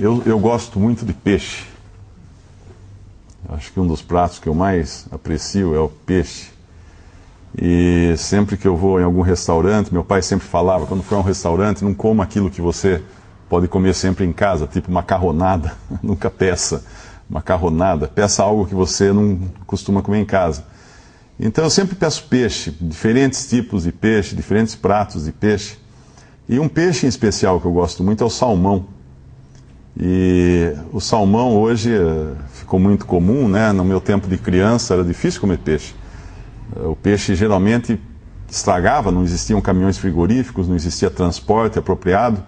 Eu, eu gosto muito de peixe. Acho que um dos pratos que eu mais aprecio é o peixe. E sempre que eu vou em algum restaurante, meu pai sempre falava: quando for a um restaurante, não coma aquilo que você pode comer sempre em casa, tipo macarronada. Nunca peça macarronada. Peça algo que você não costuma comer em casa. Então eu sempre peço peixe, diferentes tipos de peixe, diferentes pratos de peixe. E um peixe em especial que eu gosto muito é o salmão. E o salmão hoje eh, ficou muito comum, né? No meu tempo de criança era difícil comer peixe. O peixe geralmente estragava, não existiam caminhões frigoríficos, não existia transporte apropriado.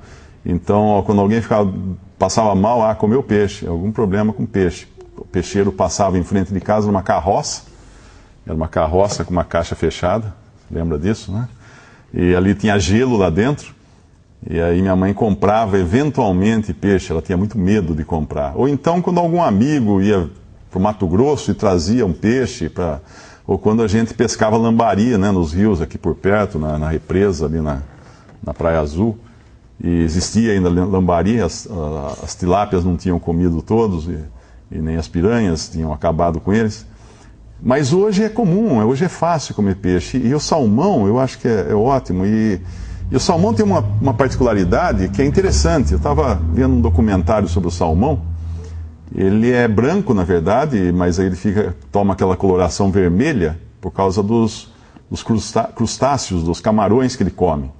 Então, quando alguém ficava, passava mal, ah, comeu peixe, algum problema com peixe. O peixeiro passava em frente de casa numa carroça, era uma carroça com uma caixa fechada, lembra disso, né? E ali tinha gelo lá dentro. E aí minha mãe comprava eventualmente peixe, ela tinha muito medo de comprar. Ou então quando algum amigo ia para o Mato Grosso e trazia um peixe para ou quando a gente pescava lambari né, nos rios aqui por perto, na, na represa ali na, na Praia Azul, e existia ainda lambari, as, as tilápias não tinham comido todos, e, e, nem as piranhas tinham acabado com eles. Mas hoje é comum, hoje é fácil comer peixe, e o salmão eu acho que é, é ótimo, e, e, o salmão tem uma, uma particularidade que é interessante, eu estava vendo um documentário sobre o salmão, ele é branco, na verdade, mas aí ele fica, toma aquela coloração vermelha por causa dos, dos crustáceos, dos camarões que ele come.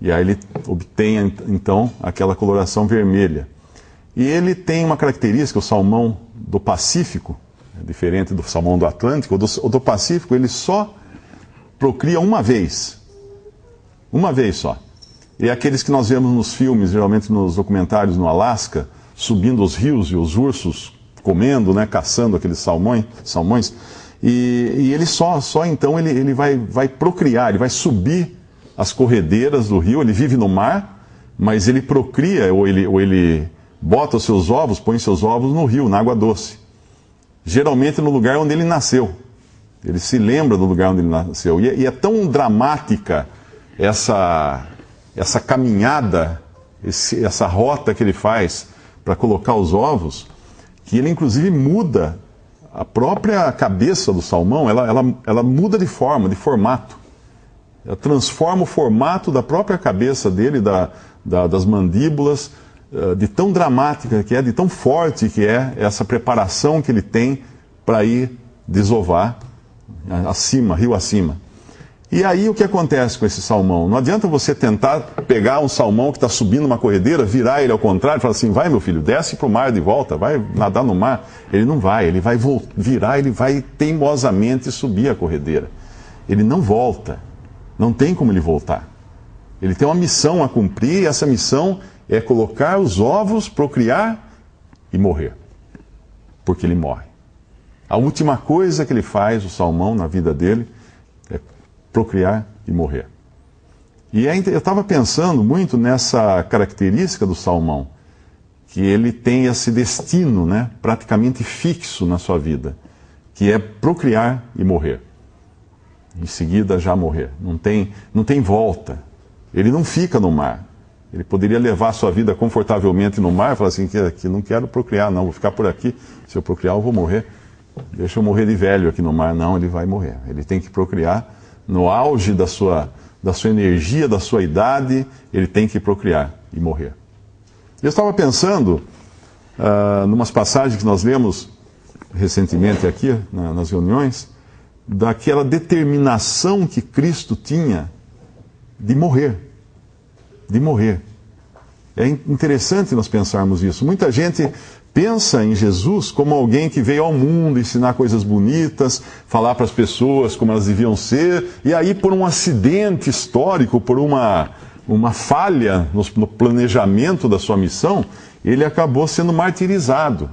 E aí ele obtém, então, aquela coloração vermelha. E ele tem uma característica, o salmão do Pacífico, é diferente do salmão do Atlântico, o do, do Pacífico ele só procria uma vez. Uma vez só. E aqueles que nós vemos nos filmes, geralmente nos documentários no Alasca, subindo os rios e os ursos comendo, né, caçando aqueles salmões, salmões e, e, ele só, só então ele, ele vai, vai procriar, ele vai subir as corredeiras do rio, ele vive no mar, mas ele procria, ou ele, ou ele bota os seus ovos, põe seus ovos no rio, na água doce. Geralmente no lugar onde ele nasceu. Ele se lembra do lugar onde ele nasceu. E, é, e é tão dramática essa, essa caminhada, esse, essa rota que ele faz para colocar os ovos, que ele inclusive muda a própria cabeça do salmão, ela, ela, ela muda de forma, de formato. Ela transforma o formato da própria cabeça dele, da, da, das mandíbulas, eh, de tão dramática que é, de tão forte que é essa preparação que ele tem para ir desovar acima, rio acima. E aí o que acontece com esse salmão? Não adianta você tentar pegar um salmão que está subindo uma corredeira, virar ele ao contrário e falar assim: vai meu filho, desce para o mar de volta, vai nadar no mar. Ele não vai, ele vai virar, ele vai teimosamente subir a corredeira. Ele não volta, não tem como ele voltar. Ele tem uma missão a cumprir e essa missão é colocar os ovos, procriar e morrer. Porque ele morre. A última coisa que ele faz, o salmão, na vida dele, procriar e morrer. E é eu estava pensando muito nessa característica do salmão, que ele tem esse destino né, praticamente fixo na sua vida, que é procriar e morrer. Em seguida já morrer. Não tem, não tem volta. Ele não fica no mar. Ele poderia levar a sua vida confortavelmente no mar e falar assim, que, que não quero procriar, não, vou ficar por aqui. Se eu procriar, eu vou morrer. Deixa eu morrer de velho aqui no mar. Não, ele vai morrer. Ele tem que procriar no auge da sua, da sua energia, da sua idade, ele tem que procriar e morrer. Eu estava pensando, uh, numas passagens que nós lemos recentemente aqui, na, nas reuniões, daquela determinação que Cristo tinha de morrer. De morrer. É interessante nós pensarmos isso. Muita gente pensa em Jesus como alguém que veio ao mundo ensinar coisas bonitas, falar para as pessoas como elas deviam ser, e aí, por um acidente histórico, por uma, uma falha no, no planejamento da sua missão, ele acabou sendo martirizado.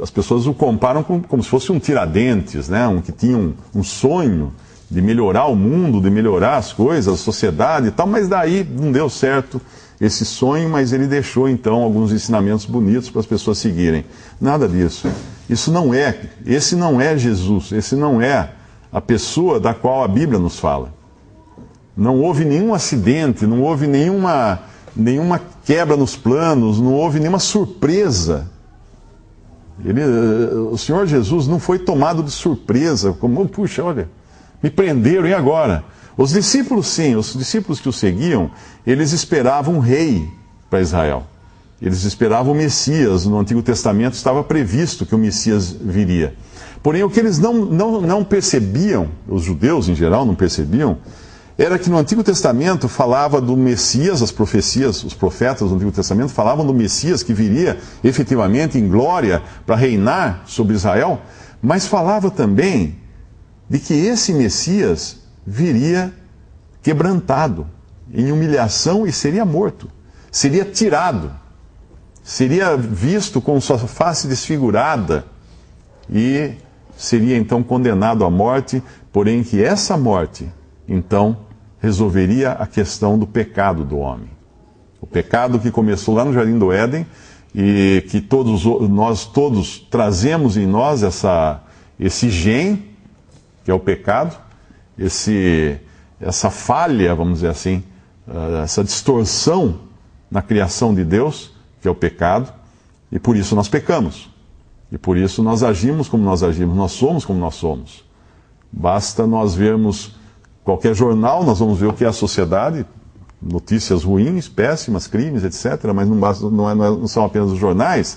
As pessoas o comparam com, como se fosse um tiradentes, né? um que tinha um, um sonho de melhorar o mundo, de melhorar as coisas, a sociedade e tal, mas daí não deu certo esse sonho, mas ele deixou então alguns ensinamentos bonitos para as pessoas seguirem. Nada disso. Isso não é, esse não é Jesus, esse não é a pessoa da qual a Bíblia nos fala. Não houve nenhum acidente, não houve nenhuma, nenhuma quebra nos planos, não houve nenhuma surpresa. Ele, eh, o Senhor Jesus não foi tomado de surpresa, como, puxa, olha, me prenderam e agora? Os discípulos, sim, os discípulos que o seguiam, eles esperavam um rei para Israel. Eles esperavam o Messias. No Antigo Testamento estava previsto que o Messias viria. Porém, o que eles não, não, não percebiam, os judeus em geral não percebiam, era que no Antigo Testamento falava do Messias, as profecias, os profetas do Antigo Testamento falavam do Messias que viria efetivamente em glória para reinar sobre Israel, mas falava também de que esse Messias viria quebrantado, em humilhação e seria morto, seria tirado, seria visto com sua face desfigurada e seria então condenado à morte, porém que essa morte então resolveria a questão do pecado do homem. O pecado que começou lá no Jardim do Éden e que todos nós todos trazemos em nós essa, esse gene, que é o pecado, esse, essa falha, vamos dizer assim, uh, essa distorção na criação de Deus, que é o pecado, e por isso nós pecamos. E por isso nós agimos como nós agimos, nós somos como nós somos. Basta nós vermos qualquer jornal, nós vamos ver o que é a sociedade, notícias ruins, péssimas, crimes, etc. Mas não, basta, não, é, não são apenas os jornais.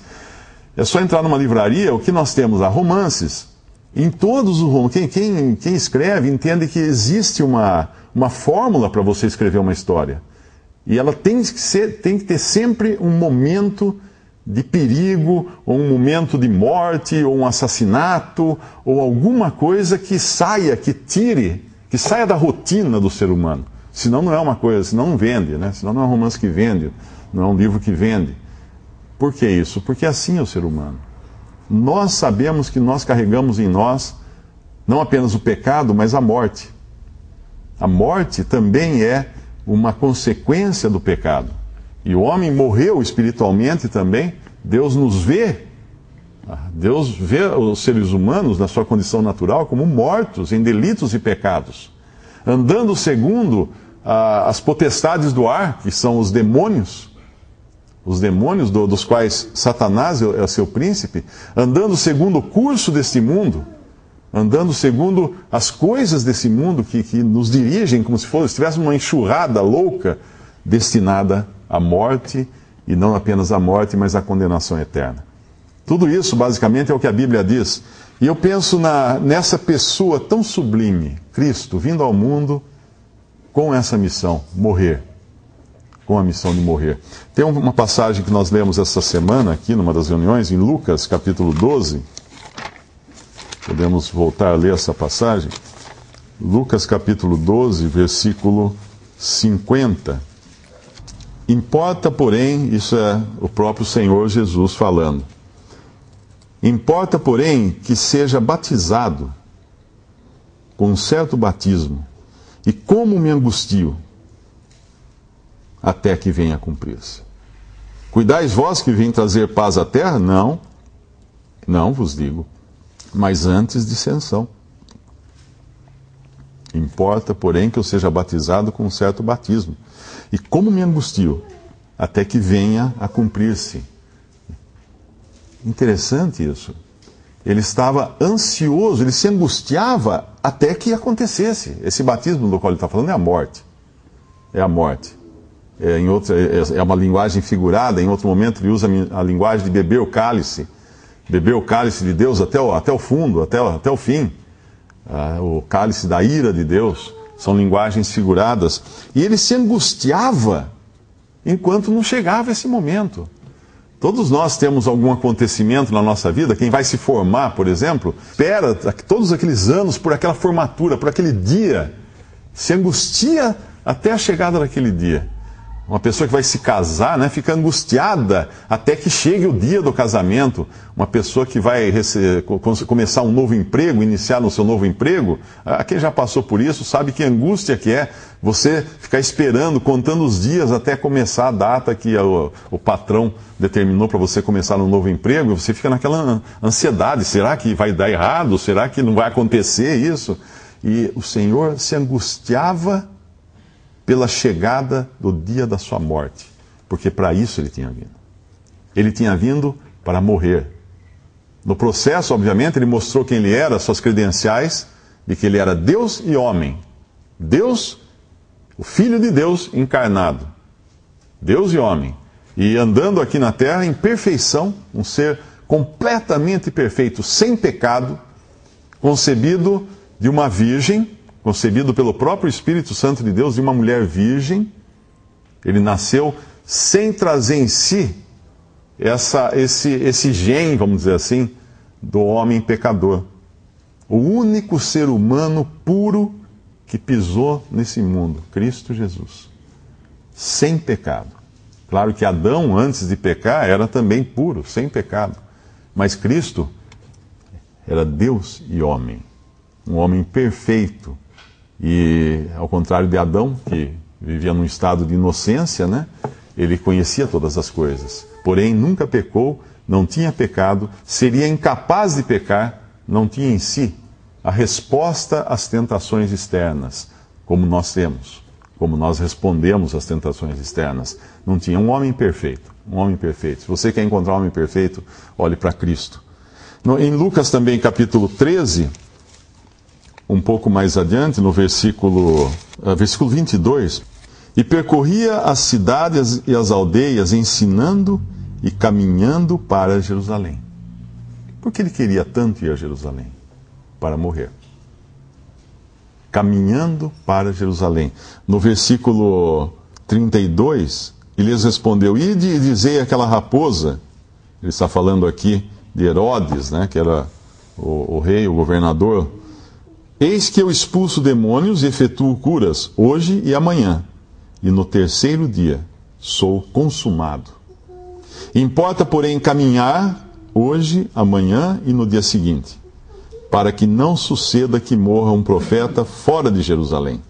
É só entrar numa livraria, o que nós temos? Há romances, em todos os quem, quem, quem escreve entende que existe uma, uma fórmula para você escrever uma história. E ela tem que, ser, tem que ter sempre um momento de perigo, ou um momento de morte, ou um assassinato, ou alguma coisa que saia, que tire, que saia da rotina do ser humano. Senão não é uma coisa, senão não vende, né? Senão não é um romance que vende, não é um livro que vende. Por que isso? Porque assim é o ser humano nós sabemos que nós carregamos em nós não apenas o pecado, mas a morte. A morte também é uma consequência do pecado. E o homem morreu espiritualmente também. Deus nos vê, Deus vê os seres humanos na sua condição natural como mortos em delitos e pecados, andando segundo ah, as potestades do ar, que são os demônios os demônios do, dos quais Satanás é, é seu príncipe, andando segundo o curso deste mundo, andando segundo as coisas desse mundo que, que nos dirigem como se fosse, estivéssemos uma enxurrada louca destinada à morte, e não apenas à morte, mas à condenação eterna. Tudo isso, basicamente, é o que a Bíblia diz. E eu penso na, nessa pessoa tão sublime, Cristo, vindo ao mundo com essa missão, morrer com a missão de morrer. Tem uma passagem que nós lemos essa semana aqui, numa das reuniões, em Lucas capítulo 12. Podemos voltar a ler essa passagem? Lucas capítulo 12, versículo 50. Importa, porém, isso é o próprio Senhor Jesus falando. Importa, porém, que seja batizado com um certo batismo. E como me angustio até que venha a cumprir-se. Cuidais vós que vim trazer paz à terra? Não, não vos digo, mas antes dissensão. Importa, porém, que eu seja batizado com um certo batismo. E como me angustio, até que venha a cumprir-se. Interessante isso. Ele estava ansioso, ele se angustiava até que acontecesse. Esse batismo do qual ele está falando é a morte. É a morte é, em outra, é, é uma linguagem figurada, em outro momento ele usa a linguagem de beber o cálice, beber o cálice de Deus até o, até o fundo, até até o fim. Ah, o cálice da ira de Deus, são linguagens figuradas. E ele se angustiava enquanto não chegava esse momento. Todos nós temos algum acontecimento na nossa vida, quem vai se formar, por exemplo, espera todos aqueles anos por aquela formatura, por aquele dia, se angustia até a chegada daquele dia. Uma pessoa que vai se casar, né, fica angustiada até que chegue o dia do casamento. Uma pessoa que vai começar um novo emprego, iniciar no seu novo emprego, ah, quem já passou por isso sabe que angústia que é você ficar esperando, contando os dias até começar a data que o, o patrão determinou para você começar no novo emprego. Você fica naquela ansiedade: será que vai dar errado? Será que não vai acontecer isso? E o Senhor se angustiava pela chegada do dia da sua morte. porque para isso ele tinha vindo. Ele tinha vindo para morrer. No processo, obviamente, ele mostrou quem ele era, suas credenciais, de que ele era Deus e homem. Deus, o Filho de Deus encarnado. Deus e homem. E andando aqui na terra em perfeição, um ser completamente perfeito, sem pecado, concebido de uma virgem, concebido pelo próprio Espírito Santo de Deus, de uma mulher virgem. Ele nasceu sem trazer em si essa, esse, esse gene, vamos dizer assim, do homem pecador. O único ser humano puro que pisou nesse mundo, Cristo Jesus, sem pecado. Claro que Adão, antes de pecar, era também puro, sem pecado. Mas Cristo era Deus e homem, um homem perfeito. E ao contrário de Adão, que vivia num estado de inocência, né? Ele conhecia todas as coisas, porém nunca pecou, não tinha pecado, seria incapaz de pecar, não tinha em si a resposta às tentações externas, como nós temos, como nós respondemos às tentações externas. Não tinha um homem perfeito, um homem perfeito. Se você quer encontrar um homem perfeito, olhe para Cristo. No, em Lucas também, capítulo 13, um pouco mais adiante, no versículo, uh, versículo 22, e percorria as cidades e as aldeias, ensinando e caminhando para Jerusalém. Por que ele queria tanto ir a Jerusalém? Para morrer. Caminhando para Jerusalém. No versículo 32, ele lhes respondeu: Ide e dizei àquela raposa, ele está falando aqui de Herodes, né, que era o, o rei, o governador, Eis que eu expulso demônios e efetuo curas, hoje e amanhã e no terceiro dia sou consumado. Importa, porém, caminhar hoje, amanhã e no dia seguinte, para que não suceda que morra um profeta fora de Jerusalém.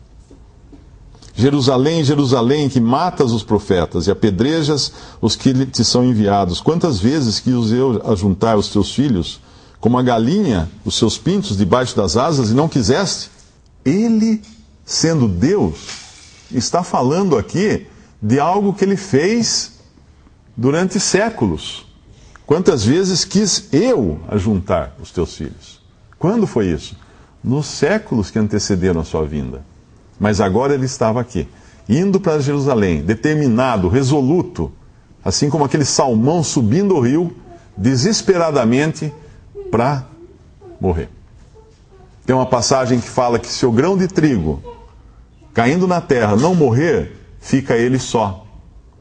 Jerusalém, Jerusalém, que matas os profetas e apedrejas os que te são enviados. Quantas vezes quis eu ajuntar os teus filhos, como a galinha, os seus pintos debaixo das asas, e não quiseste? Ele, sendo Deus, está falando aqui de algo que ele fez durante séculos. Quantas vezes quis eu ajuntar os teus filhos? Quando foi isso? Nos séculos que antecederam a sua vinda. Mas agora ele estava aqui, indo para Jerusalém, determinado, resoluto, assim como aquele salmão subindo o rio, desesperadamente, para morrer. Tem uma passagem que fala que se o grão de trigo caindo na terra, não morrer, fica ele só.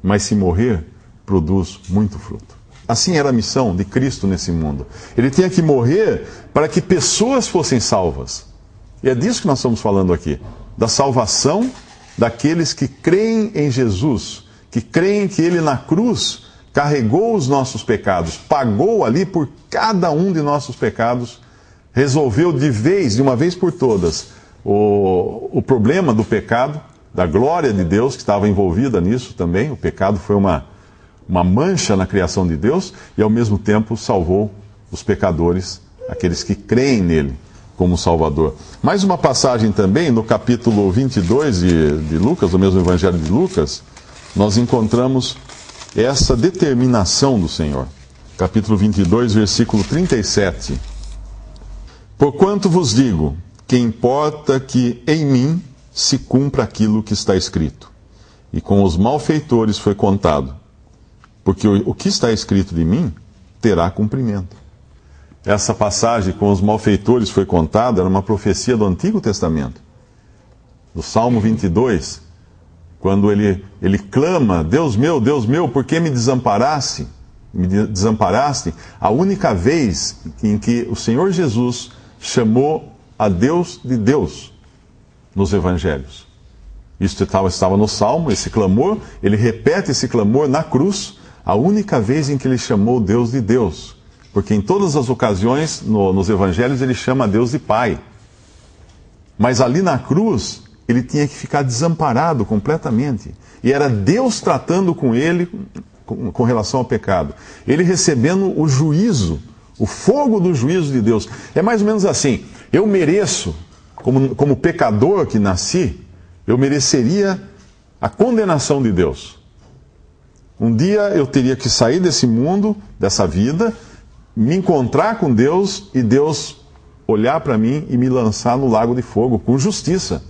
Mas se morrer, produz muito fruto. Assim era a missão de Cristo nesse mundo. Ele tinha que morrer para que pessoas fossem salvas. E é disso que nós estamos falando aqui: da salvação daqueles que creem em Jesus, que creem que Ele na cruz carregou os nossos pecados, pagou ali por cada um de nossos pecados, resolveu de vez, de uma vez por todas, o, o problema do pecado, da glória de Deus que estava envolvida nisso também. O pecado foi uma, uma mancha na criação de Deus e, ao mesmo tempo, salvou os pecadores, aqueles que creem nele como Salvador. Mais uma passagem também, no capítulo 22 de, de Lucas, do mesmo Evangelho de Lucas, nós encontramos essa determinação do Senhor. Capítulo 22, versículo 37. Porquanto vos digo que importa que em mim se cumpra aquilo que está escrito. E com os malfeitores foi contado, porque o, que está escrito de mim terá cumprimento. Essa passagem com os malfeitores foi contada era uma profecia do Antigo Testamento, do Salmo 22, quando ele, ele clama: Deus meu, Deus meu, por que me desamparaste? Me desamparaste? A única vez em que o Senhor Jesus chamou a Deus de Deus nos evangelhos. Isso estava, estava no Salmo, esse clamor, ele repete esse clamor na cruz, a única vez em que ele chamou Deus de Deus. Porque em todas as ocasiões, no, nos evangelhos, ele chama Deus de Pai. Mas ali na cruz, ele tinha que ficar desamparado completamente. E era Deus tratando com ele com, com relação ao pecado. Ele recebendo o juízo, o fogo do juízo de Deus. É mais ou menos assim. Eu mereço, como, como pecador que nasci, eu mereceria a condenação de Deus. Um dia eu teria que sair desse mundo, dessa vida, me encontrar com Deus e Deus olhar para mim e me lançar no lago de fogo com justiça.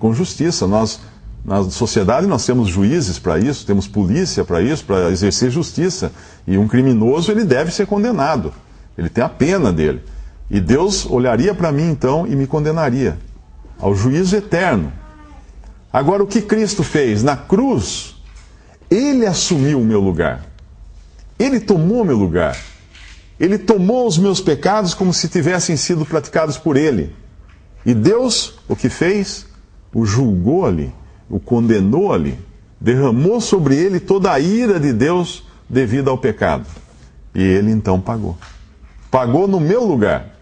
Com justiça. Nós, na sociedade, nós temos juízes para isso, temos polícia para isso, para exercer justiça. E um criminoso, ele deve ser condenado. Ele tem a pena dele. E Deus olharia para mim então e me condenaria ao juízo eterno. Agora, o que Cristo fez? Na cruz, Ele assumiu o meu lugar. Ele tomou meu lugar. Ele tomou os meus pecados como se tivessem sido praticados por Ele. E Deus, o que fez? O julgou ali, o condenou ali, derramou sobre ele toda a ira de Deus devido ao pecado. E ele então pagou. Pagou no meu lugar,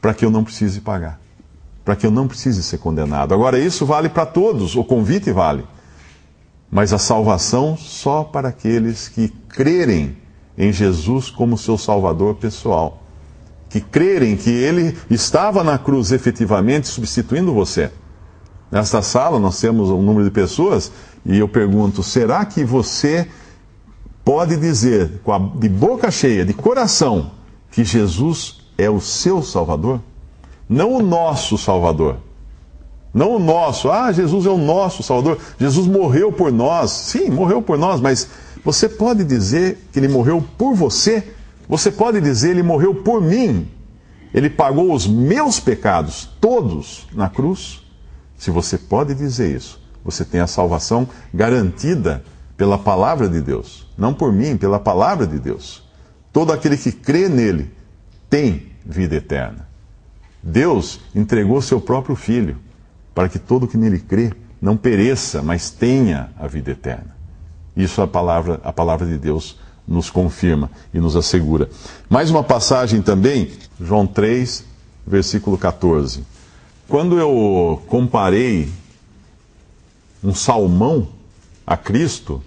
para que eu não precise pagar para que eu não precise ser condenado. Agora, isso vale para todos, o convite vale. Mas a salvação só para aqueles que crerem em Jesus como seu Salvador pessoal. Que crerem que Ele estava na cruz efetivamente substituindo você. Nesta sala nós temos um número de pessoas e eu pergunto: será que você pode dizer de boca cheia, de coração, que Jesus é o seu Salvador? não o nosso Salvador. Não o nosso, ah, Jesus é o nosso Salvador, Jesus morreu por nós. Sim, morreu por nós, mas você pode dizer que ele morreu por você? Você pode dizer ele morreu por mim? Ele pagou os meus pecados, todos, na cruz? Se você pode dizer isso, você tem a salvação garantida pela palavra de Deus. Não por mim, pela palavra de Deus. Todo aquele que crê nele tem vida eterna. Deus entregou seu próprio Filho para que todo que nele crê não pereça, mas tenha a vida eterna. Isso a palavra, a palavra de Deus nos confirma e nos assegura. Mais uma passagem também, João 3, versículo 14. Quando eu comparei um salmão a Cristo,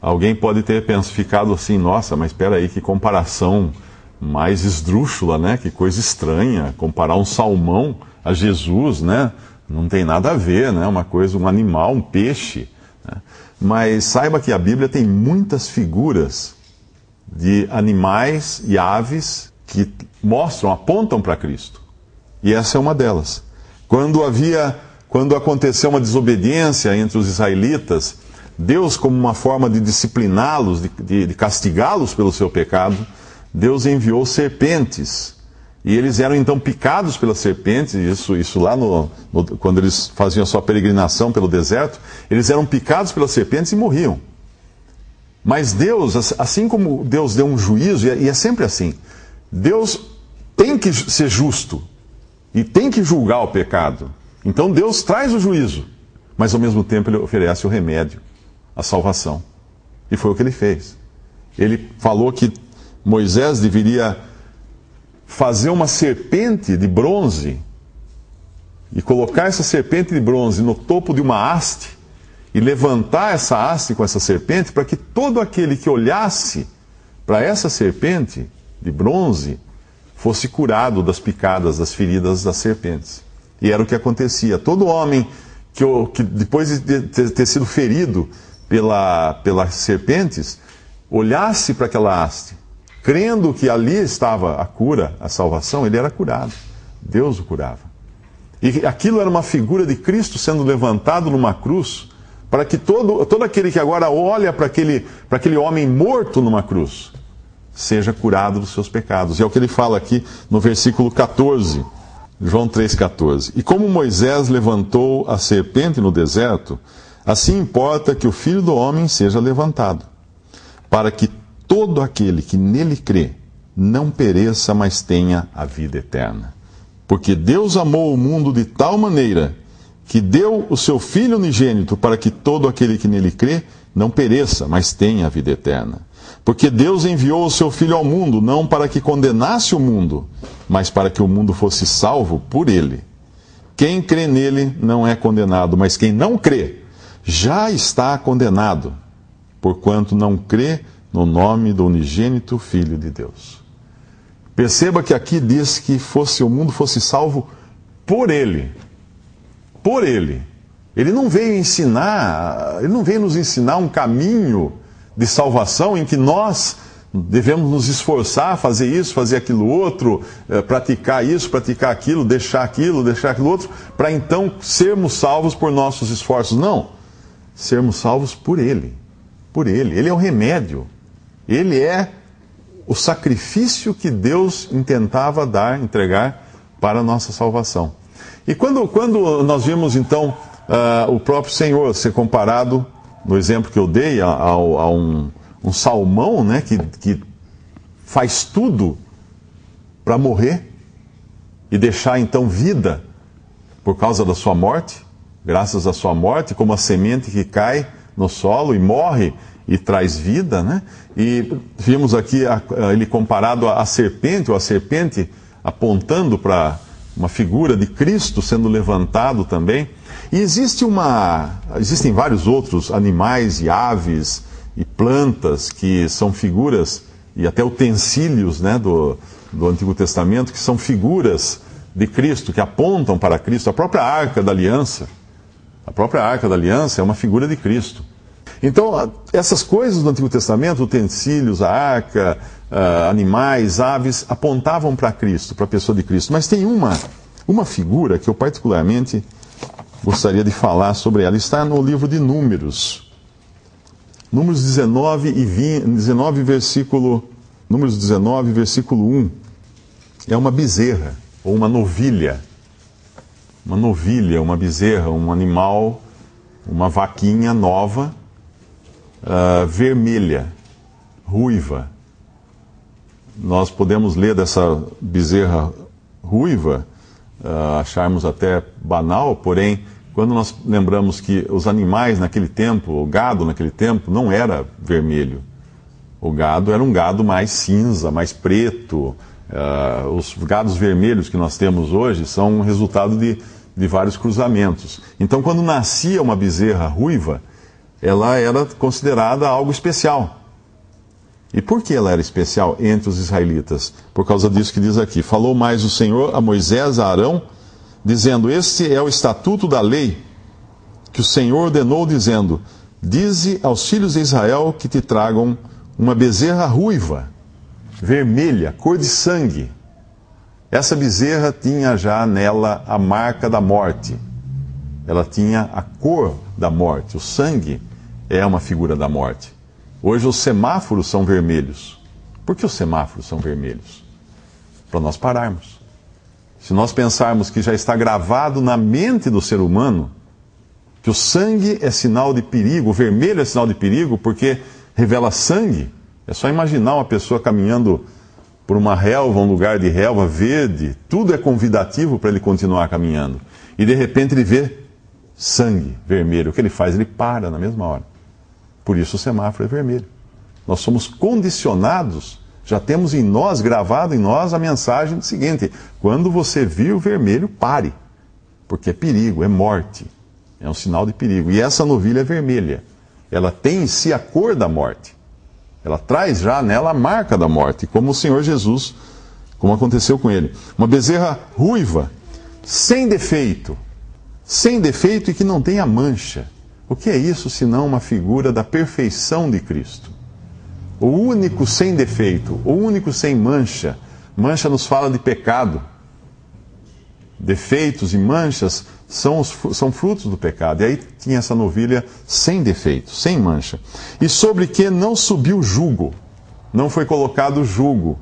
alguém pode ter ficado assim, nossa, mas espera aí, que comparação mais esdrúxula, né? Que coisa estranha, comparar um salmão a Jesus, né? Não tem nada a ver, né? Uma coisa, um animal, um peixe. Né? Mas saiba que a Bíblia tem muitas figuras de animais e aves que mostram, apontam para Cristo. E essa é uma delas. Quando havia, quando aconteceu uma desobediência entre os israelitas, Deus, como uma forma de discipliná-los, de, de, de castigá-los pelo seu pecado, Deus enviou serpentes. E eles eram então picados pelas serpentes, isso, isso lá no, no, quando eles faziam a sua peregrinação pelo deserto, eles eram picados pelas serpentes e morriam. Mas Deus, assim como Deus deu um juízo, e é sempre assim, Deus tem que ser justo e tem que julgar o pecado. Então Deus traz o juízo, mas ao mesmo tempo ele oferece o remédio, a salvação. E foi o que ele fez. Ele falou que Moisés deveria fazer uma serpente de bronze e colocar essa serpente de bronze no topo de uma haste e levantar essa haste com essa serpente para que todo aquele que olhasse para essa serpente de bronze fosse curado das picadas, das feridas das serpentes. E era o que acontecia. Todo homem que, que depois de ter sido ferido pela, pelas serpentes, olhasse para aquela haste crendo que ali estava a cura, a salvação, ele era curado. Deus o curava. E aquilo era uma figura de Cristo sendo levantado numa cruz, para que todo, todo aquele que agora olha para aquele, para aquele homem morto numa cruz, seja curado dos seus pecados. E é o que ele fala aqui no versículo 14, João 3,14. E como Moisés levantou a serpente no deserto, assim importa que o filho do homem seja levantado, para que todo aquele que nele crê não pereça, mas tenha a vida eterna. Porque Deus amou o mundo de tal maneira que deu o seu Filho unigênito para que todo aquele que nele crê não pereça, mas tenha a vida eterna. Porque Deus enviou o seu Filho ao mundo não para que condenasse o mundo, mas para que o mundo fosse salvo por ele. Quem crê nele não é condenado, mas quem não crê já está condenado, porquanto não crê no nome do unigênito Filho de Deus. Perceba que aqui diz que fosse o mundo fosse salvo por ele. Por ele. Ele não veio ensinar, ele não veio nos ensinar um caminho de salvação em que nós devemos nos esforçar, fazer isso, fazer aquilo outro, eh, praticar isso, praticar aquilo, deixar aquilo, deixar aquilo outro, para então sermos salvos por nossos esforços. Não. Sermos salvos por Ele. Por Ele. Ele é o remédio. Ele é o sacrifício que Deus intentava dar, entregar para a nossa salvação. E quando, quando nós vimos então uh, o próprio Senhor ser comparado, no exemplo que eu dei, a, a, a um, um, salmão né, que, que faz tudo para morrer e deixar então vida por causa da sua morte, graças à sua morte, como a semente que cai no solo e morre e traz vida, né? E vimos aqui a, ele comparado à serpente, ou a serpente apontando para uma figura de Cristo sendo levantado também. E existe uma, existem vários outros animais e aves e plantas que são figuras e até utensílios né, do, do Antigo Testamento que são figuras de Cristo, que apontam para Cristo. A própria Arca da Aliança, a própria Arca da Aliança é uma figura de Cristo. Então, essas coisas do Antigo Testamento, utensílios, a arca, animais, aves, apontavam para Cristo, para a pessoa de Cristo. Mas tem uma, uma figura que eu particularmente gostaria de falar sobre ela. Está no livro de Números. Números 19 e 20, 19 versículo, Números 19, versículo 1. É uma bezerra ou uma novilha. Uma novilha, uma bezerra, um animal, uma vaquinha nova uh, vermelha, ruiva. Nós podemos ler dessa bezerra ruiva, uh, acharmos até banal, porém, quando nós lembramos que os animais naquele tempo, o gado naquele tempo, não era vermelho. O gado era um gado mais cinza, mais preto. Uh, os gados vermelhos que nós temos hoje são resultado de, de vários cruzamentos. Então, quando nascia uma bezerra ruiva, ela era considerada algo especial. E por que ela era especial entre os israelitas? Por causa disso que diz aqui: Falou mais o Senhor a Moisés, a Arão, dizendo: Este é o estatuto da lei que o Senhor ordenou, dizendo: Dize aos filhos de Israel que te tragam uma bezerra ruiva, vermelha, cor de sangue. Essa bezerra tinha já nela a marca da morte. Ela tinha a cor da morte, o sangue é uma figura da morte. Hoje os semáforos são vermelhos. Por que os semáforos são vermelhos? Para nós pararmos. Se nós pensarmos que já está gravado na mente do ser humano que o sangue é sinal de perigo, o vermelho é sinal de perigo porque revela sangue, é só imaginar uma pessoa caminhando por uma relva, um lugar de relva verde, tudo é convidativo para ele continuar caminhando. E de repente ele vê sangue vermelho. O que ele faz? Ele para na mesma hora. Por isso o semáforo é vermelho. Nós somos condicionados, já temos em nós, gravado em nós, a mensagem seguinte: quando você vir o vermelho, pare. Porque é perigo, é morte. É um sinal de perigo. E essa novilha é vermelha. Ela tem em si a cor da morte. Ela traz já nela a marca da morte, como o Senhor Jesus, como aconteceu com ele. Uma bezerra ruiva, sem defeito, sem defeito e que não tenha mancha. O que é isso senão uma figura da perfeição de Cristo? O único sem defeito, o único sem mancha. Mancha nos fala de pecado. Defeitos e manchas são, os, são frutos do pecado. E aí tinha essa novilha sem defeito, sem mancha. E sobre que não subiu jugo, não foi colocado jugo.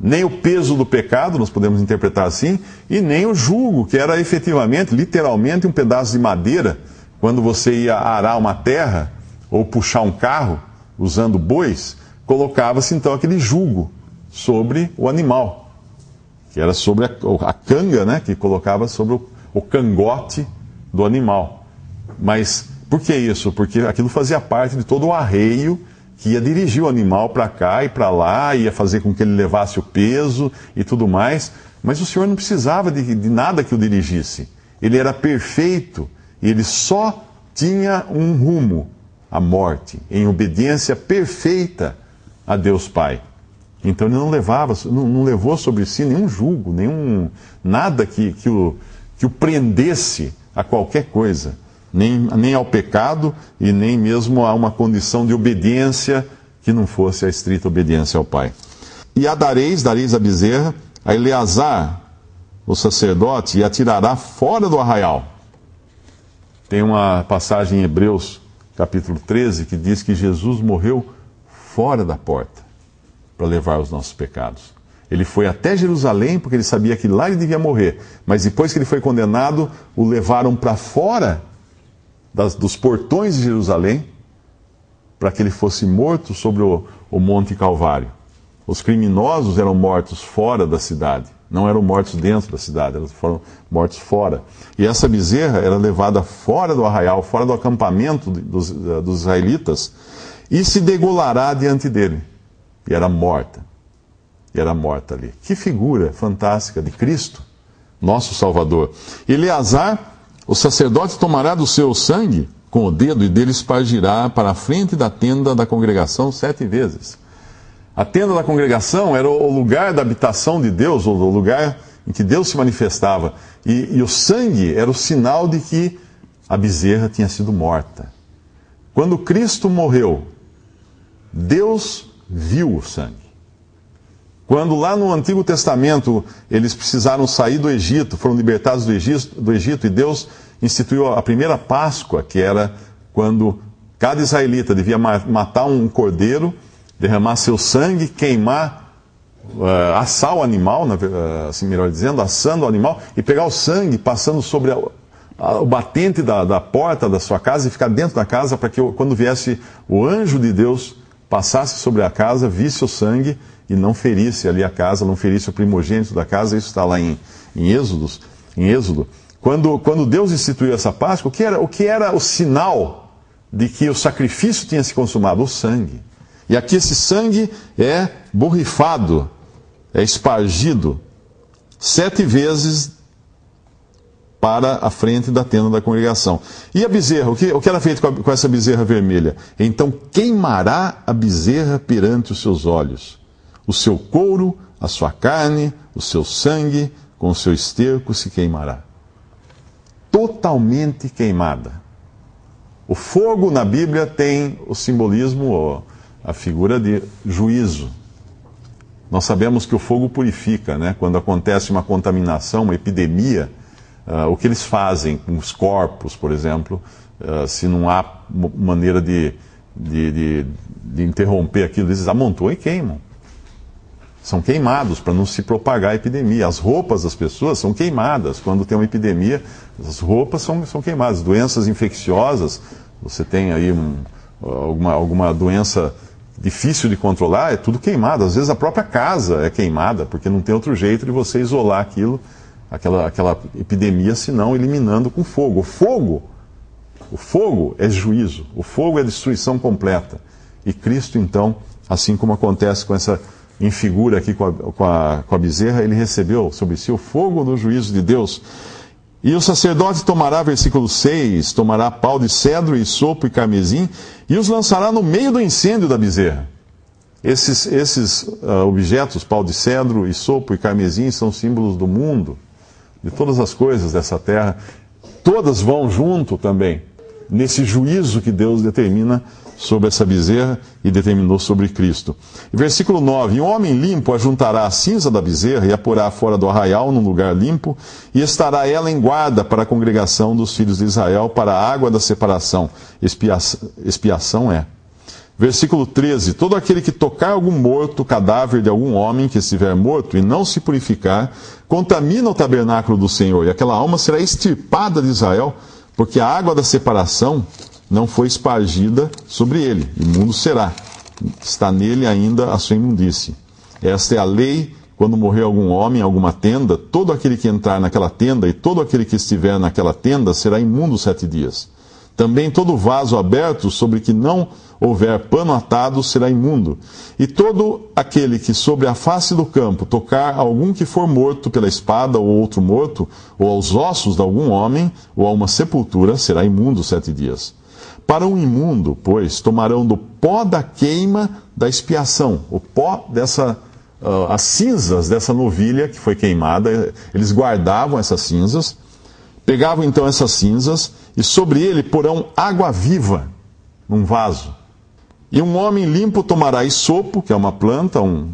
Nem o peso do pecado, nós podemos interpretar assim, e nem o jugo, que era efetivamente, literalmente, um pedaço de madeira quando você ia arar uma terra ou puxar um carro usando bois, colocava-se então aquele jugo sobre o animal, que era sobre a, a canga, né, que colocava sobre o, o cangote do animal. Mas por que isso? Porque aquilo fazia parte de todo o arreio que ia dirigir o animal para cá e para lá, ia fazer com que ele levasse o peso e tudo mais. Mas o Senhor não precisava de, de nada que o dirigisse. Ele era perfeito e ele só tinha um rumo, a morte, em obediência perfeita a Deus Pai. Então ele não levava, não, não levou sobre si nenhum julgo, nenhum nada que, que, o, que o prendesse a qualquer coisa. nem, nem ao pecado e nem mesmo a uma condição de obediência que não fosse a estrita obediência ao Pai. E a dareis, dareis a bezerra, a Eleazar, o sacerdote, e a tirará fora do arraial. Tem uma passagem em Hebreus, capítulo 13, que diz que Jesus morreu fora da porta para levar os nossos pecados. Ele foi até Jerusalém porque ele sabia que lá ele devia morrer, mas depois que ele foi condenado, o levaram para fora das, dos portões de Jerusalém para que ele fosse morto sobre o, o Monte Calvário. Os criminosos eram mortos fora da cidade, não eram mortos dentro da cidade, eles foram mortos fora. E essa bezerra era levada fora do arraial, fora do acampamento dos, dos israelitas, e se degolará diante dele. E era morta. E era morta ali. Que figura fantástica de Cristo, nosso Salvador. Eleazar, o sacerdote tomará do seu sangue com o dedo e dele espargirá para a frente da tenda da congregação sete vezes. A tenda da congregação era o lugar da habitação de Deus, o lugar em que Deus se manifestava. E, e o sangue era o sinal de que a bezerra tinha sido morta. Quando Cristo morreu, Deus viu o sangue. Quando lá no Antigo Testamento eles precisaram sair do Egito, foram libertados do Egito, do Egito, e Deus instituiu a primeira Páscoa, que era quando cada israelita devia matar um cordeiro, derramar seu sangue, queimar, uh, assar o animal, assim melhor dizendo, assando o animal, e pegar o sangue passando sobre a, a, o batente da, da porta da sua casa e ficar dentro da casa para que quando viesse o anjo de Deus passasse sobre a casa, visse o sangue e não ferisse ali a casa, não ferisse o primogênito da casa. Isso está lá em, em, Êxodos, em Êxodo. Quando, quando Deus instituiu essa Páscoa, o que, era, o que era o sinal de que o sacrifício tinha se consumado? O sangue. E aqui esse sangue é borrifado, é espargido sete vezes para a frente da tenda da congregação. E a bezerra? O que, o que era feito com, a, com essa bezerra vermelha? Então queimará a bezerra perante os seus olhos. O seu couro, a sua carne, o seu sangue, com o seu esterco se queimará. Totalmente queimada. O fogo na Bíblia tem o simbolismo, a figura de juízo. Nós sabemos que o fogo purifica, né? Quando acontece uma contaminação, uma epidemia, Uh, o que eles fazem com os corpos, por exemplo, uh, se não há maneira de, de, de, de, interromper aquilo, eles amontoam e queimam. São queimados para não se propagar a epidemia. As roupas das pessoas são queimadas. Quando tem uma epidemia, as roupas são, são queimadas. Doenças infecciosas, você tem aí um, alguma, alguma doença difícil de controlar, é tudo queimado. Às vezes a própria casa é queimada, porque não tem outro jeito de você isolar aquilo aquela, aquela epidemia, senão eliminando com fogo. O fogo, o fogo é juízo, o fogo é destruição completa. E Cristo, então, assim como acontece com essa infigura aqui com a, com a, com a bezerra, ele recebeu sobre si o fogo do juízo de Deus. E o sacerdote tomará, versículo 6, tomará pau de cedro e sopo e carmesim e os lançará no meio do incêndio da bezerra. Esses, esses uh, objetos, pau de cedro e sopo e carmesim, são símbolos do mundo de todas as coisas dessa terra, todas vão junto também, nesse juízo que Deus determina sobre essa bezerra e determinou sobre Cristo. versículo 9: E um homem limpo ajuntará a cinza da bezerra e a porá fora do arraial num lugar limpo, e estará ela em guarda para a congregação dos filhos de Israel, para a água da separação. Expiação, expiação é Versículo 13: Todo aquele que tocar algum morto, cadáver de algum homem que estiver morto e não se purificar, contamina o tabernáculo do Senhor, e aquela alma será extirpada de Israel, porque a água da separação não foi espargida sobre ele, imundo será. Está nele ainda a sua imundície. Esta é a lei quando morrer algum homem em alguma tenda, todo aquele que entrar naquela tenda e todo aquele que estiver naquela tenda será imundo sete dias. Também todo vaso aberto sobre que não houver pano atado será imundo. E todo aquele que sobre a face do campo tocar algum que for morto pela espada ou outro morto, ou aos ossos de algum homem, ou a uma sepultura, será imundo sete dias. Para um imundo, pois, tomarão do pó da queima da expiação, o pó dessa. Uh, as cinzas dessa novilha que foi queimada, eles guardavam essas cinzas, pegavam então essas cinzas e sobre ele porão água viva num vaso. E um homem limpo tomará isopo, que é uma planta, um,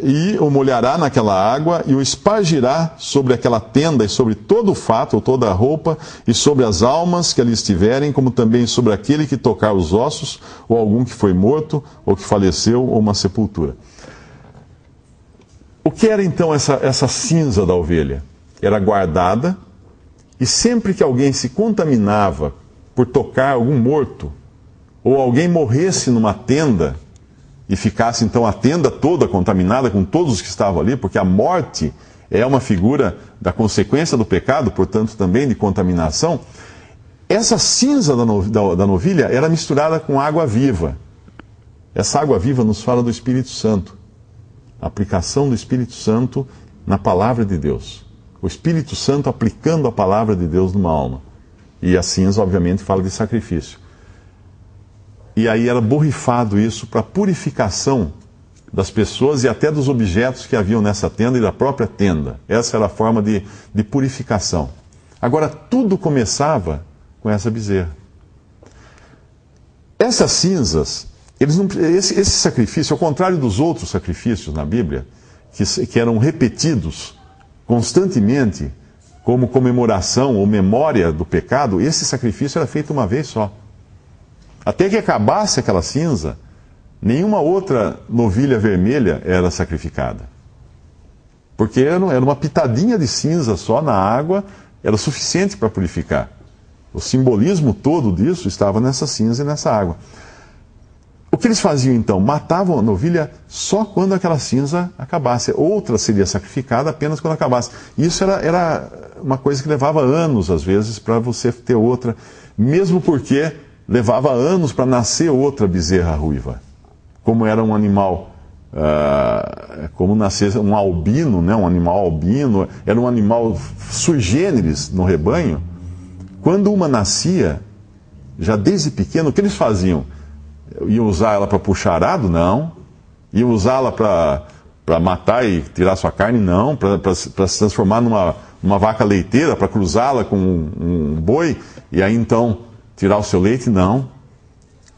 e o molhará naquela água e o espargirá sobre aquela tenda e sobre todo o fato, ou toda a roupa, e sobre as almas que ali estiverem, como também sobre aquele que tocar os ossos, ou algum que foi morto, ou que faleceu, ou uma sepultura. O que era então essa, essa cinza da ovelha? Era guardada, e sempre que alguém se contaminava por tocar algum morto, ou alguém morresse numa tenda, e ficasse então a tenda toda contaminada com todos os que estavam ali, porque a morte é uma figura da consequência do pecado, portanto também de contaminação. Essa cinza da, no, da, da novilha era misturada com água viva. Essa água viva nos fala do Espírito Santo. A aplicação do Espírito Santo na palavra de Deus. O Espírito Santo aplicando a palavra de Deus numa alma. E a cinza, obviamente, fala de sacrifício. E aí era borrifado isso para purificação das pessoas e até dos objetos que haviam nessa tenda e da própria tenda. Essa era a forma de, de purificação. Agora, tudo começava com essa bezerra. Essas cinzas, não, esse, esse, sacrifício, ao contrário dos outros sacrifícios na Bíblia, que, que eram repetidos constantemente como comemoração ou memória do pecado, esse sacrifício era feito uma vez só. Até que acabasse aquela cinza, nenhuma outra novilha vermelha era sacrificada. Porque era uma pitadinha de cinza só na água, era suficiente para purificar. O simbolismo todo disso estava nessa cinza e nessa água. O que eles faziam então? Matavam a novilha só quando aquela cinza acabasse. Outra seria sacrificada apenas quando acabasse. Isso era, era uma coisa que levava anos, às vezes, para você ter outra, mesmo porque levava anos para nascer outra bezerra ruiva. Como era um animal, uh, como nascer um albino, né, um animal albino, era um animal sui generis no rebanho. Quando uma nascia, já desde pequeno, o que eles faziam? Iam usar ela para puxar arado? Não. Iam usá-la para matar e tirar sua carne? Não. Para se transformar numa, numa vaca leiteira, para cruzá-la com um, um boi? E aí então tirar o seu leite? Não.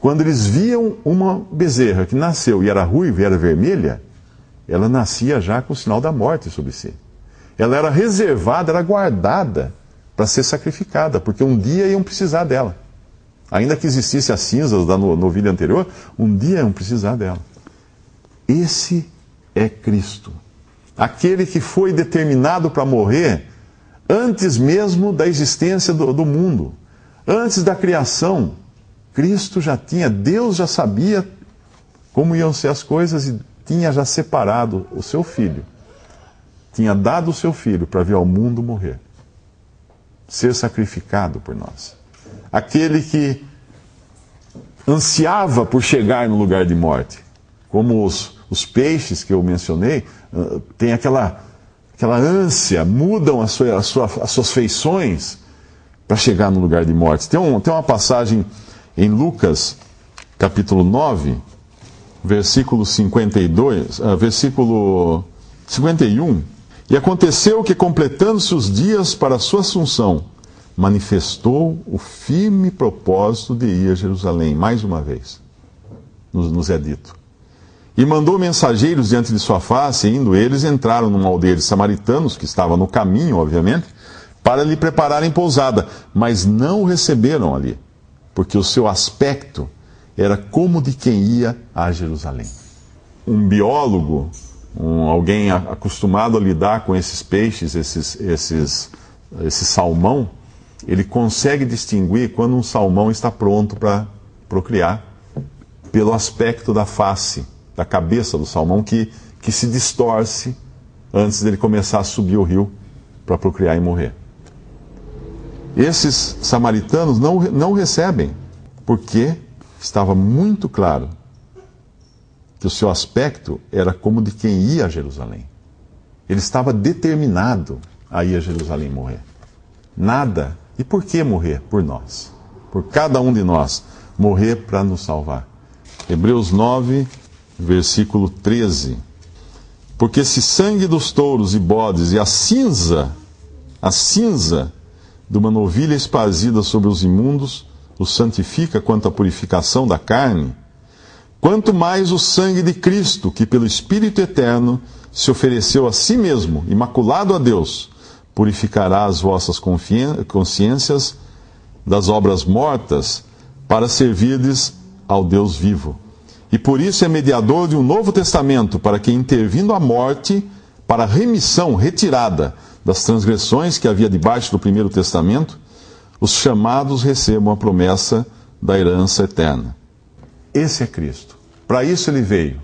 Quando eles viam uma bezerra que nasceu e era ruiva e era vermelha, ela nascia já com o sinal da morte sobre si. Ela era reservada, era guardada para ser sacrificada, porque um dia iam precisar dela. Ainda que existisse as cinzas da novilha anterior, um dia iam precisar dela. Esse é Cristo. Aquele que foi determinado para morrer antes mesmo da existência do, do mundo. Antes da criação, Cristo já tinha, Deus já sabia como iam ser as coisas e tinha já separado o seu filho. Tinha dado o seu filho para vir ao mundo morrer, ser sacrificado por nós. Aquele que ansiava por chegar no lugar de morte, como os, os peixes que eu mencionei, uh, tem aquela, aquela ânsia, mudam a sua, a sua, as suas feições para chegar no lugar de morte. Tem, um, tem uma passagem em Lucas, capítulo 9, versículo 52, uh, versículo 51. E aconteceu que, completando-se os dias para a sua assunção, manifestou o firme propósito de ir a Jerusalém, mais uma vez, nos, nos é dito. E mandou mensageiros diante de sua face, e indo eles, entraram numa aldeia de samaritanos, que estava no caminho, obviamente, para lhe prepararem pousada, mas não o receberam ali, porque o seu aspecto era como de quem ia a Jerusalém. Um biólogo, um, alguém acostumado a lidar com esses peixes, esses, esses, esse salmão, ele consegue distinguir quando um salmão está pronto para procriar, pelo aspecto da face, da cabeça do salmão, que, que se distorce antes dele começar a subir o rio para procriar e morrer. Esses samaritanos não, não recebem, porque estava muito claro que o seu aspecto era como de quem ia a Jerusalém. Ele estava determinado a ir a Jerusalém morrer. Nada. E por que morrer? Por nós. Por cada um de nós. Morrer para nos salvar. Hebreus 9, versículo 13. Porque se sangue dos touros e bodes e a cinza, a cinza de uma novilha espazida sobre os imundos, os santifica quanto à purificação da carne, quanto mais o sangue de Cristo, que pelo Espírito eterno se ofereceu a si mesmo, imaculado a Deus, purificará as vossas consciências das obras mortas, para servirdes ao Deus vivo. E por isso é mediador de um novo testamento, para que, intervindo a morte, para remissão, retirada das transgressões que havia debaixo do primeiro testamento, os chamados recebam a promessa da herança eterna. Esse é Cristo. Para isso ele veio.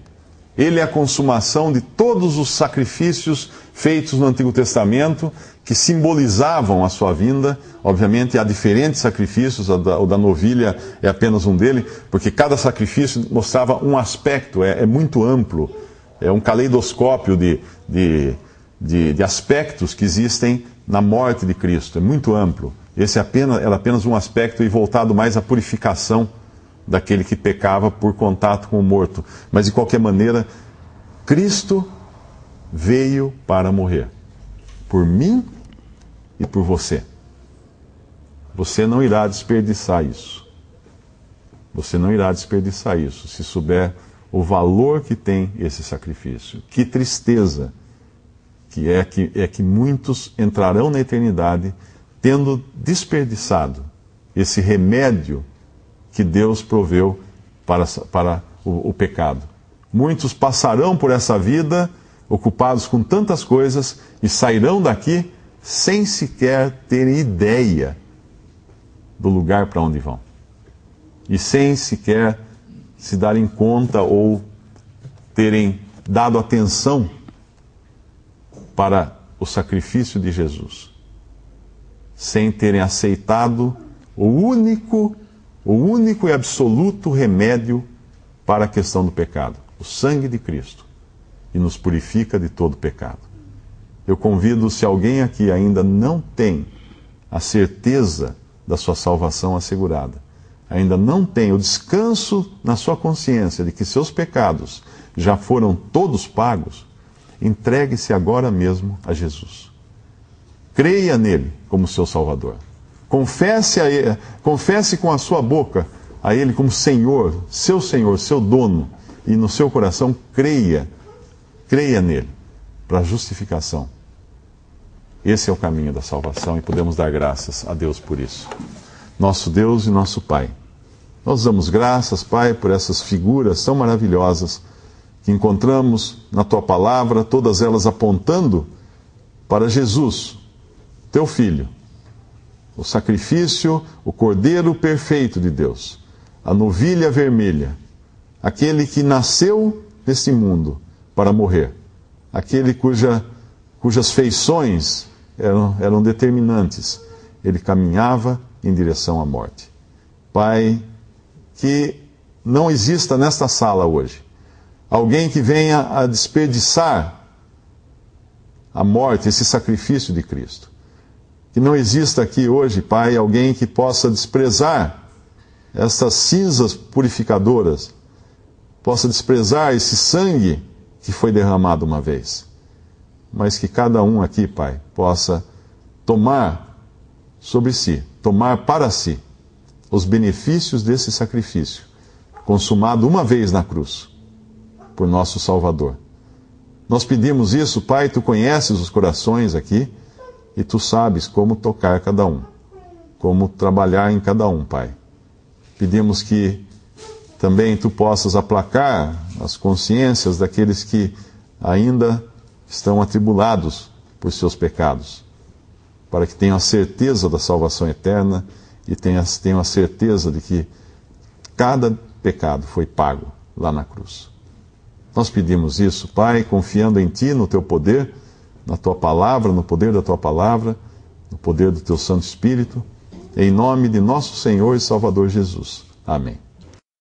Ele é a consumação de todos os sacrifícios feitos no Antigo Testamento que simbolizavam a sua vinda. Obviamente, há diferentes sacrifícios, o da, o da novilha é apenas um dele, porque cada sacrifício mostrava um aspecto, é, é muito amplo, é um caleidoscópio de, de de, de, aspectos que existem na morte de Cristo. É muito amplo. Esse é apenas, era apenas um aspecto e voltado mais à purificação daquele que pecava por contato com o morto. Mas de qualquer maneira, Cristo veio para morrer. Por mim e por você. Você não irá desperdiçar isso. Você não irá desperdiçar isso se souber o valor que tem esse sacrifício. Que tristeza que é que, é que muitos entrarão na eternidade tendo desperdiçado esse remédio que Deus proveu para, para o, o pecado. Muitos passarão por essa vida ocupados com tantas coisas e sairão daqui sem sequer terem ideia do lugar para onde vão. E sem sequer se darem conta ou terem dado atenção para o sacrifício de Jesus, sem terem aceitado o único, o único e absoluto remédio para a questão do pecado, o sangue de Cristo, e nos purifica de todo pecado. Eu convido, se alguém aqui ainda não tem a certeza da sua salvação assegurada, ainda não tem o descanso na sua consciência de que seus pecados já foram todos pagos, entregue-se agora mesmo a Jesus. Creia nele como seu Salvador. Confesse, a ele, confesse com a sua boca a Ele como Senhor, seu Senhor, seu dono, e no seu coração creia, creia nele para justificação. Esse é o caminho da salvação e podemos dar graças a Deus por isso. Nosso Deus e nosso Pai. Nós damos graças, Pai, por essas figuras tão maravilhosas que encontramos na tua palavra, todas elas apontando para Jesus, teu filho, o sacrifício, o cordeiro perfeito de Deus, a novilha vermelha, aquele que nasceu neste mundo para morrer, aquele cuja, cujas feições eram, eram determinantes, ele caminhava em direção à morte. Pai, que não exista nesta sala hoje alguém que venha a desperdiçar a morte, esse sacrifício de Cristo. Que não exista aqui hoje, Pai, alguém que possa desprezar essas cinzas purificadoras, possa desprezar esse sangue que foi derramado uma vez. Mas que cada um aqui, Pai, possa tomar sobre si, tomar para si os benefícios desse sacrifício, consumado uma vez na cruz por nosso Salvador. Nós pedimos isso, Pai, tu conheces os corações aqui e tu sabes como tocar cada um, como trabalhar em cada um, Pai. Pedimos que também tu possas aplacar as consciências daqueles que ainda estão atribulados por seus pecados, para que tenham a certeza da salvação eterna e tenham, a certeza de que cada pecado foi pago lá na cruz. Nós pedimos isso, Pai, confiando em Ti, no Teu poder, na Tua palavra, no poder da Tua palavra, no poder do Teu Santo Espírito, em nome de nosso Senhor e Salvador Jesus. Amém.